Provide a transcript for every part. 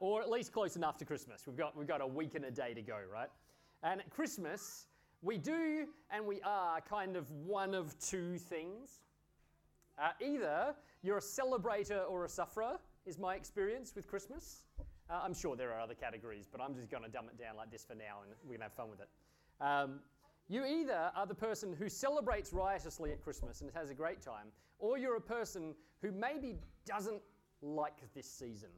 or at least close enough to Christmas. We've got, we've got a week and a day to go, right? And at Christmas, we do and we are kind of one of two things. Uh, either you're a celebrator or a sufferer, is my experience with Christmas. Uh, I'm sure there are other categories, but I'm just going to dumb it down like this for now and we're going to have fun with it. Um, you either are the person who celebrates riotously at Christmas and has a great time, or you're a person who maybe doesn't like this season.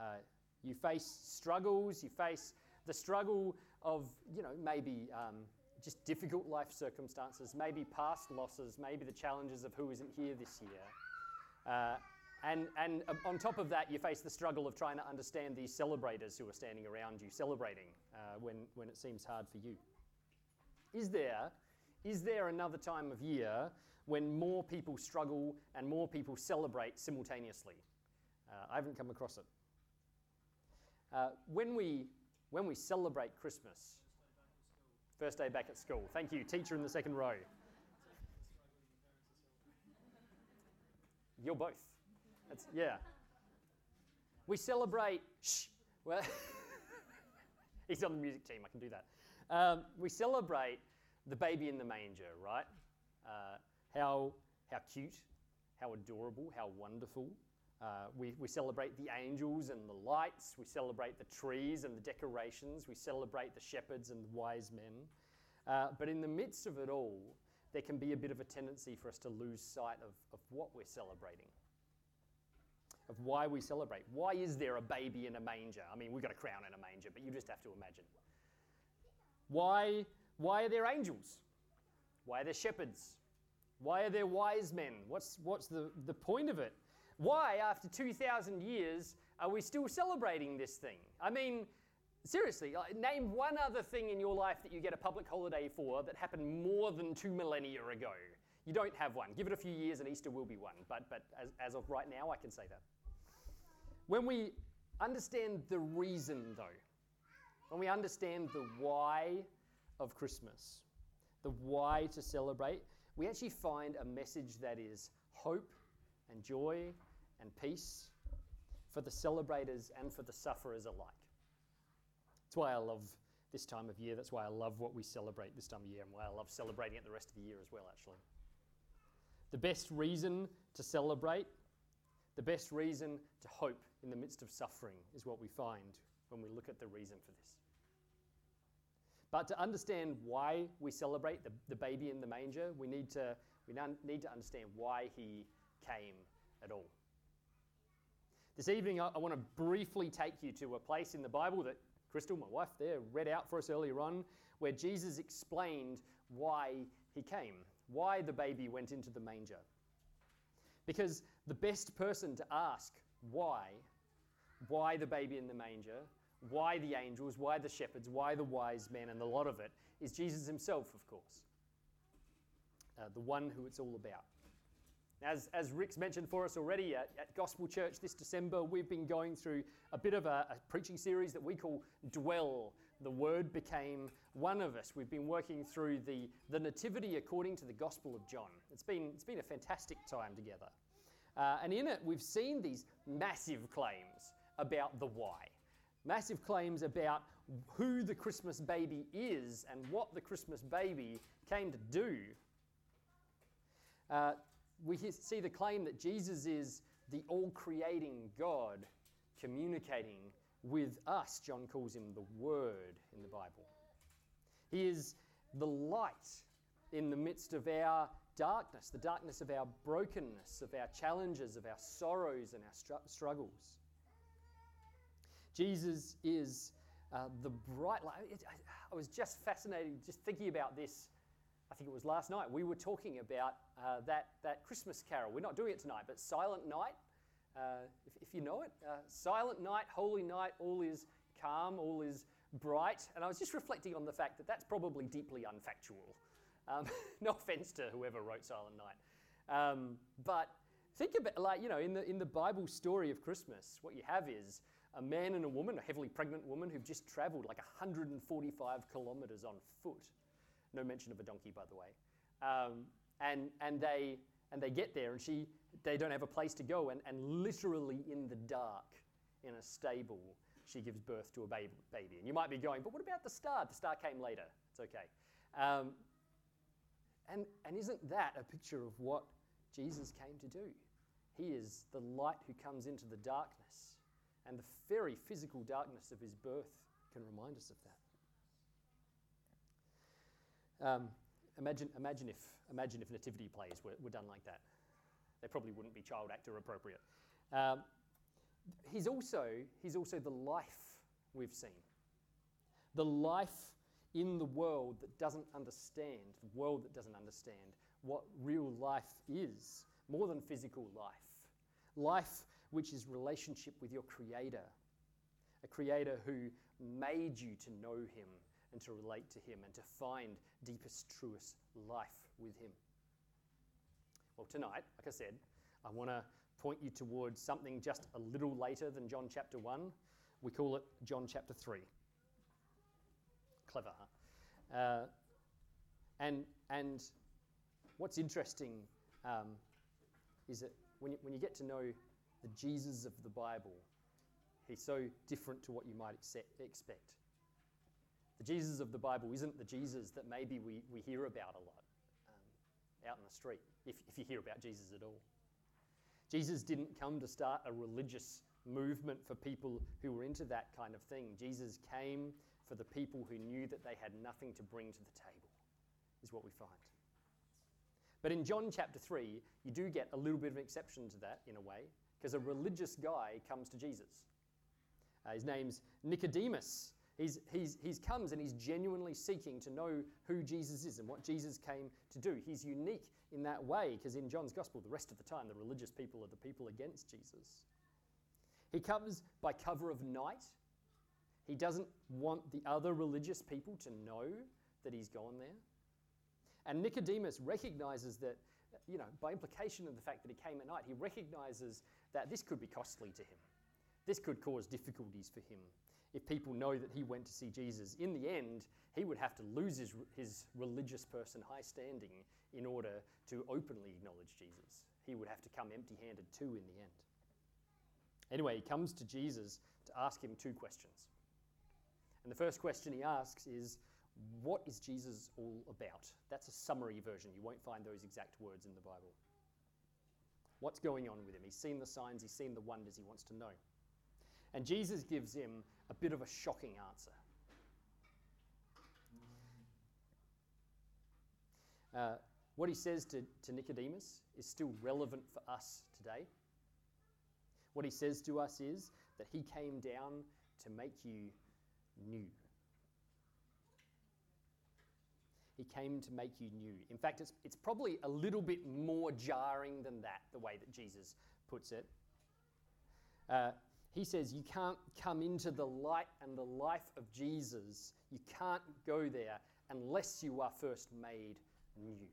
Uh, you face struggles, you face the struggle of, you know, maybe um, just difficult life circumstances, maybe past losses, maybe the challenges of who isn't here this year. Uh, and, and on top of that, you face the struggle of trying to understand these celebrators who are standing around you celebrating uh, when, when it seems hard for you. Is there, is there another time of year when more people struggle and more people celebrate simultaneously? Uh, I haven't come across it. Uh, when, we, when we celebrate Christmas, first day back at school. Thank you, teacher in the second row. You're both. That's, yeah. We celebrate, shh, well, he's on the music team, I can do that. Um, we celebrate the baby in the manger, right? Uh, how, how cute, how adorable, how wonderful. Uh, we, we celebrate the angels and the lights. We celebrate the trees and the decorations. We celebrate the shepherds and the wise men. Uh, but in the midst of it all, there can be a bit of a tendency for us to lose sight of, of what we're celebrating, of why we celebrate. Why is there a baby in a manger? I mean, we've got a crown in a manger, but you just have to imagine. Why, why are there angels? Why are there shepherds? Why are there wise men? What's, what's the, the point of it? Why, after 2,000 years, are we still celebrating this thing? I mean, seriously, uh, name one other thing in your life that you get a public holiday for that happened more than two millennia ago. You don't have one. Give it a few years and Easter will be one. But, but as, as of right now, I can say that. When we understand the reason, though, when we understand the why of Christmas, the why to celebrate, we actually find a message that is hope and joy and peace for the celebrators and for the sufferers alike. That's why I love this time of year. That's why I love what we celebrate this time of year and why I love celebrating it the rest of the year as well, actually. The best reason to celebrate, the best reason to hope in the midst of suffering is what we find when we look at the reason for this. But to understand why we celebrate the, the baby in the manger, we need to, we need to understand why he came at all. This evening, I, I want to briefly take you to a place in the Bible that Crystal, my wife, there, read out for us earlier on, where Jesus explained why he came, why the baby went into the manger. Because the best person to ask why, why the baby in the manger, why the angels, why the shepherds, why the wise men, and the lot of it, is Jesus himself, of course. Uh, the one who it's all about. As, as Rick's mentioned for us already at, at, Gospel Church this December, we've been going through a bit of a, a, preaching series that we call Dwell. The Word became one of us. We've been working through the, the Nativity according to the Gospel of John. It's been, it's been a fantastic time together. Uh, and in it, we've seen these massive claims about the why. Massive claims about who the Christmas baby is and what the Christmas baby came to do. Uh, we see the claim that Jesus is the all creating God communicating with us. John calls him the Word in the Bible. He is the light in the midst of our darkness, the darkness of our brokenness, of our challenges, of our sorrows, and our str- struggles. Jesus is uh, the bright light. I was just fascinated just thinking about this I think it was last night, we were talking about uh, that, that Christmas carol. We're not doing it tonight, but Silent Night, uh, if, if, you know it. Uh, Silent Night, Holy Night, all is calm, all is bright. And I was just reflecting on the fact that that's probably deeply unfactual. Um, no offense to whoever wrote Silent Night. Um, but think about, like, you know, in the, in the Bible story of Christmas, what you have is a man and a woman, a heavily pregnant woman, who've just traveled like 145 kilometers on foot no mention of a donkey, by the way. Um, and, and, they, and they get there, and she, they don't have a place to go, and, and literally in the dark, in a stable, she gives birth to a baby. And you might be going, but what about the star? The star came later. It's okay. Um, and, and isn't that a picture of what Jesus came to do? He is the light who comes into the darkness. And the very physical darkness of his birth can remind us of that. Um, imagine, imagine, if, imagine if nativity plays were, were done like that. They probably wouldn't be child actor appropriate. Um, he's, also, he's also the life we've seen. The life in the world that doesn't understand, the world that doesn't understand what real life is, more than physical life. Life which is relationship with your Creator, a Creator who made you to know Him and to relate to Him and to find deepest, truest life with Him. Well, tonight, like I said, I want to point you towards something just a little later than John chapter 1. We call it John chapter 3. Clever, huh? Uh, and, and what's interesting um, is that when you, when you get to know the Jesus of the Bible, he's so different to what you might expect. The Jesus of the Bible isn't the Jesus that maybe we, we hear about a lot um, out in the street, if, if you hear about Jesus at all. Jesus didn't come to start a religious movement for people who were into that kind of thing. Jesus came for the people who knew that they had nothing to bring to the table, is what we find. But in John chapter 3, you do get a little bit of an exception to that in a way, because a religious guy comes to Jesus. Uh, his name's Nicodemus. He's, he's, he's comes and he's genuinely seeking to know who Jesus is and what Jesus came to do. He's unique in that way because in John's gospel, the rest of the time, the religious people are the people against Jesus. He comes by cover of night. He doesn't want the other religious people to know that he's gone there. And Nicodemus recognizes that, you know, by implication of the fact that he came at night, he recognizes that this could be costly to him. This could cause difficulties for him if people know that he went to see Jesus. In the end, he would have to lose his, his religious person high standing in order to openly acknowledge Jesus. He would have to come empty handed too in the end. Anyway, he comes to Jesus to ask him two questions. And the first question he asks is, What is Jesus all about? That's a summary version. You won't find those exact words in the Bible. What's going on with him? He's seen the signs, he's seen the wonders, he wants to know. And Jesus gives him a bit of a shocking answer. Uh, what he says to, to Nicodemus is still relevant for us today. What he says to us is that he came down to make you new. He came to make you new. In fact, it's, it's probably a little bit more jarring than that, the way that Jesus puts it. Uh, he says, You can't come into the light and the life of Jesus. You can't go there unless you are first made new.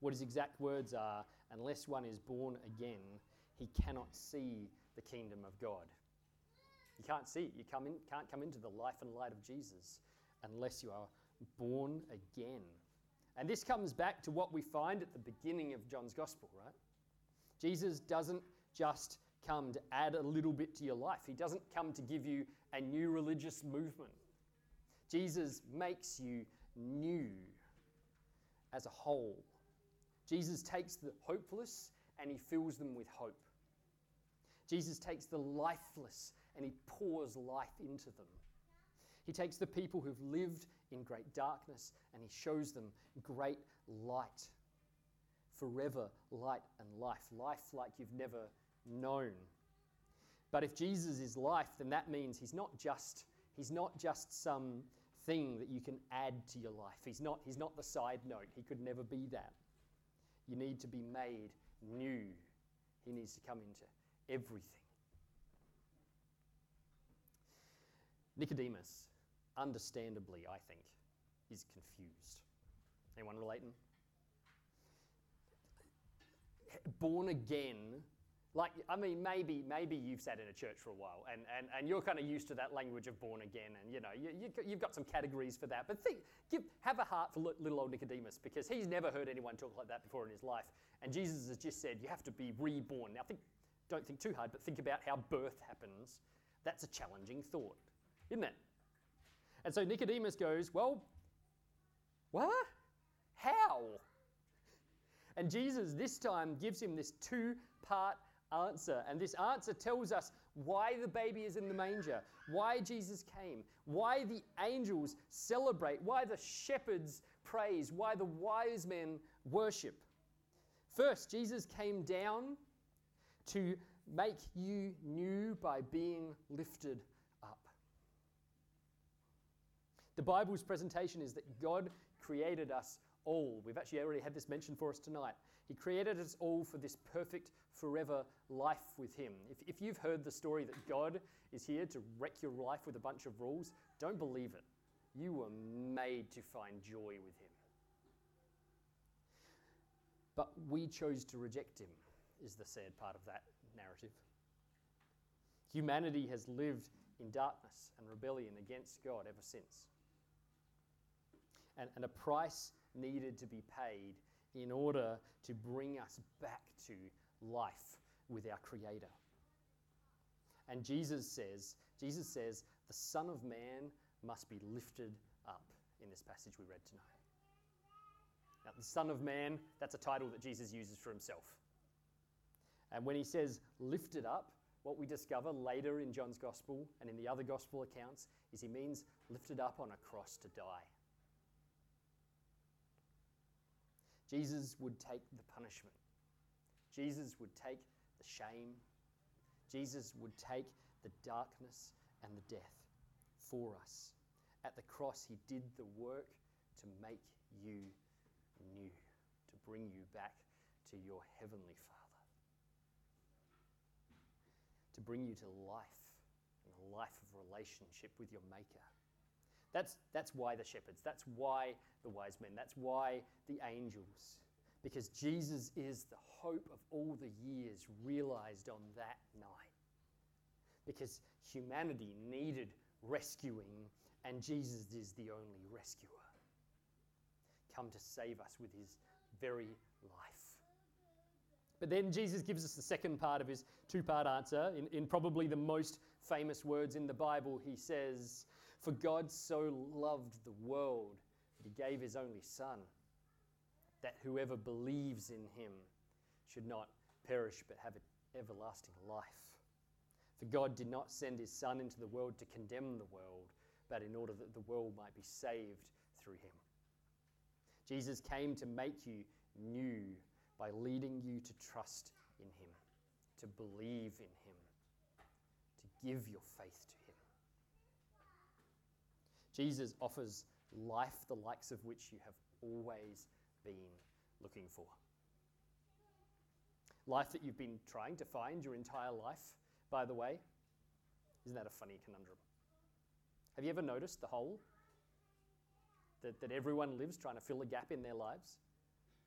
What his exact words are, unless one is born again, he cannot see the kingdom of God. You can't see it. You come in, can't come into the life and light of Jesus unless you are born again. And this comes back to what we find at the beginning of John's gospel, right? Jesus doesn't just come to add a little bit to your life, He doesn't come to give you a new religious movement. Jesus makes you new as a whole. Jesus takes the hopeless and He fills them with hope. Jesus takes the lifeless and He pours life into them. He takes the people who've lived in great darkness and he shows them great light. Forever light and life, life like you've never known. But if Jesus is life, then that means he's not just he's not just some thing that you can add to your life. He's not he's not the side note. He could never be that. You need to be made new. He needs to come into everything. Nicodemus understandably, I think, is confused. Anyone relating? Born again, like, I mean, maybe, maybe you've sat in a church for a while and, and, and you're kind of used to that language of born again and, you know, you, you, have got some categories for that. But think, give, have a heart for little old Nicodemus because he's never heard anyone talk like that before in his life. And Jesus has just said, you have to be reborn. Now, think, don't think too hard, but think about how birth happens. That's a challenging thought, isn't it? And so Nicodemus goes, Well, what? How? And Jesus this time gives him this two part answer. And this answer tells us why the baby is in the manger, why Jesus came, why the angels celebrate, why the shepherds praise, why the wise men worship. First, Jesus came down to make you new by being lifted up. The Bible's presentation is that God created us all. We've actually already had this mentioned for us tonight. He created us all for this perfect, forever life with Him. If, if you've heard the story that God is here to wreck your life with a bunch of rules, don't believe it. You were made to find joy with Him. But we chose to reject Him, is the sad part of that narrative. Humanity has lived in darkness and rebellion against God ever since. And, and a price needed to be paid in order to bring us back to life with our Creator. And Jesus says, Jesus says, the Son of Man must be lifted up in this passage we read tonight. Now, the Son of Man, that's a title that Jesus uses for himself. And when he says lifted up, what we discover later in John's Gospel and in the other Gospel accounts is he means lifted up on a cross to die. Jesus would take the punishment. Jesus would take the shame. Jesus would take the darkness and the death for us. At the cross, he did the work to make you new, to bring you back to your heavenly Father, to bring you to life and a life of relationship with your Maker. That's, that's why the shepherds, that's why the wise men, that's why the angels. Because Jesus is the hope of all the years realized on that night. Because humanity needed rescuing, and Jesus is the only rescuer. Come to save us with his very life. But then Jesus gives us the second part of his two part answer. In, in probably the most famous words in the Bible, he says, for God so loved the world that he gave his only Son, that whoever believes in him should not perish but have everlasting life. For God did not send his Son into the world to condemn the world, but in order that the world might be saved through him. Jesus came to make you new by leading you to trust in him, to believe in him, to give your faith to him. Jesus offers life the likes of which you have always been looking for. Life that you've been trying to find your entire life, by the way. Isn't that a funny conundrum? Have you ever noticed the hole that, that everyone lives trying to fill a gap in their lives?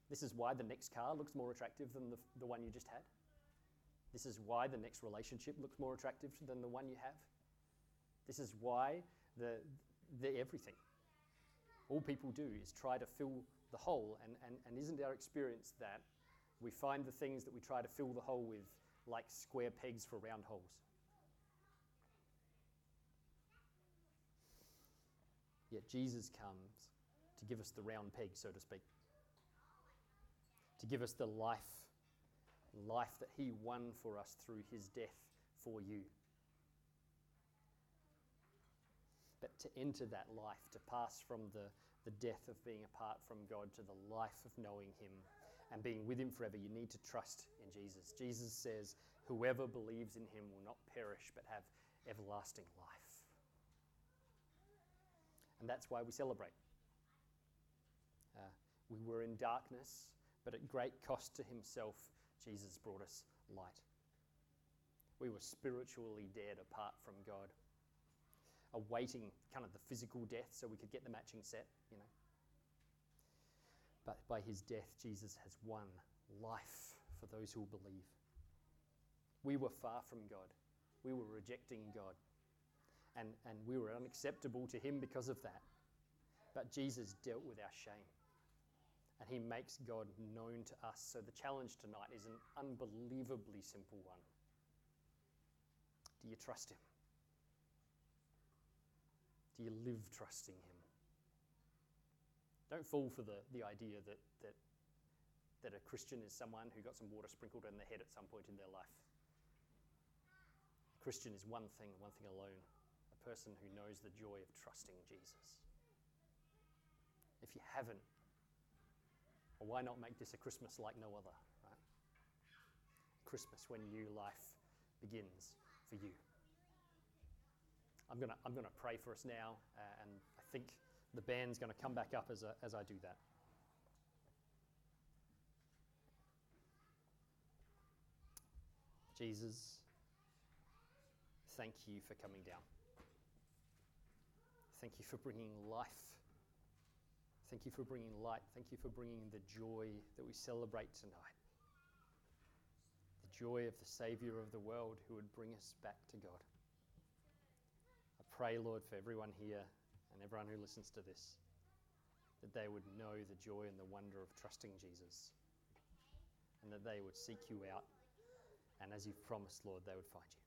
This is why the next car looks more attractive than the, the one you just had. This is why the next relationship looks more attractive than the one you have. This is why the, the everything. All people do is try to fill the hole, and, and, and isn't our experience that we find the things that we try to fill the hole with like square pegs for round holes? Yet Jesus comes to give us the round peg, so to speak, to give us the life, life that He won for us through His death for you. But to enter that life, to pass from the, the death of being apart from God to the life of knowing Him and being with Him forever, you need to trust in Jesus. Jesus says, Whoever believes in Him will not perish but have everlasting life. And that's why we celebrate. Uh, we were in darkness, but at great cost to Himself, Jesus brought us light. We were spiritually dead apart from God awaiting kind of the physical death so we could get the matching set, you know. But by his death, Jesus has won life for those who will believe. We were far from God. We were rejecting God. And, and we were unacceptable to him because of that. But Jesus dealt with our shame. And he makes God known to us. So the challenge tonight is an unbelievably simple one. Do you trust Him? Do you live trusting Him? Don't fall for the, the idea that, that, that a Christian is someone who got some water sprinkled on their head at some point in their life. A Christian is one thing, one thing alone a person who knows the joy of trusting Jesus. If you haven't, well, why not make this a Christmas like no other, right? Christmas when new life begins for you. I'm going to I'm gonna pray for us now, uh, and I think the band's going to come back up as, a, as I do that. Jesus, thank you for coming down. Thank you for bringing life. Thank you for bringing light. Thank you for bringing the joy that we celebrate tonight. The joy of the Savior of the world who would bring us back to God. Pray, Lord, for everyone here and everyone who listens to this, that they would know the joy and the wonder of trusting Jesus, and that they would seek you out, and as you've promised, Lord, they would find you.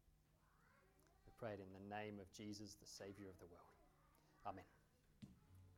We pray it in the name of Jesus, the Saviour of the world. Amen.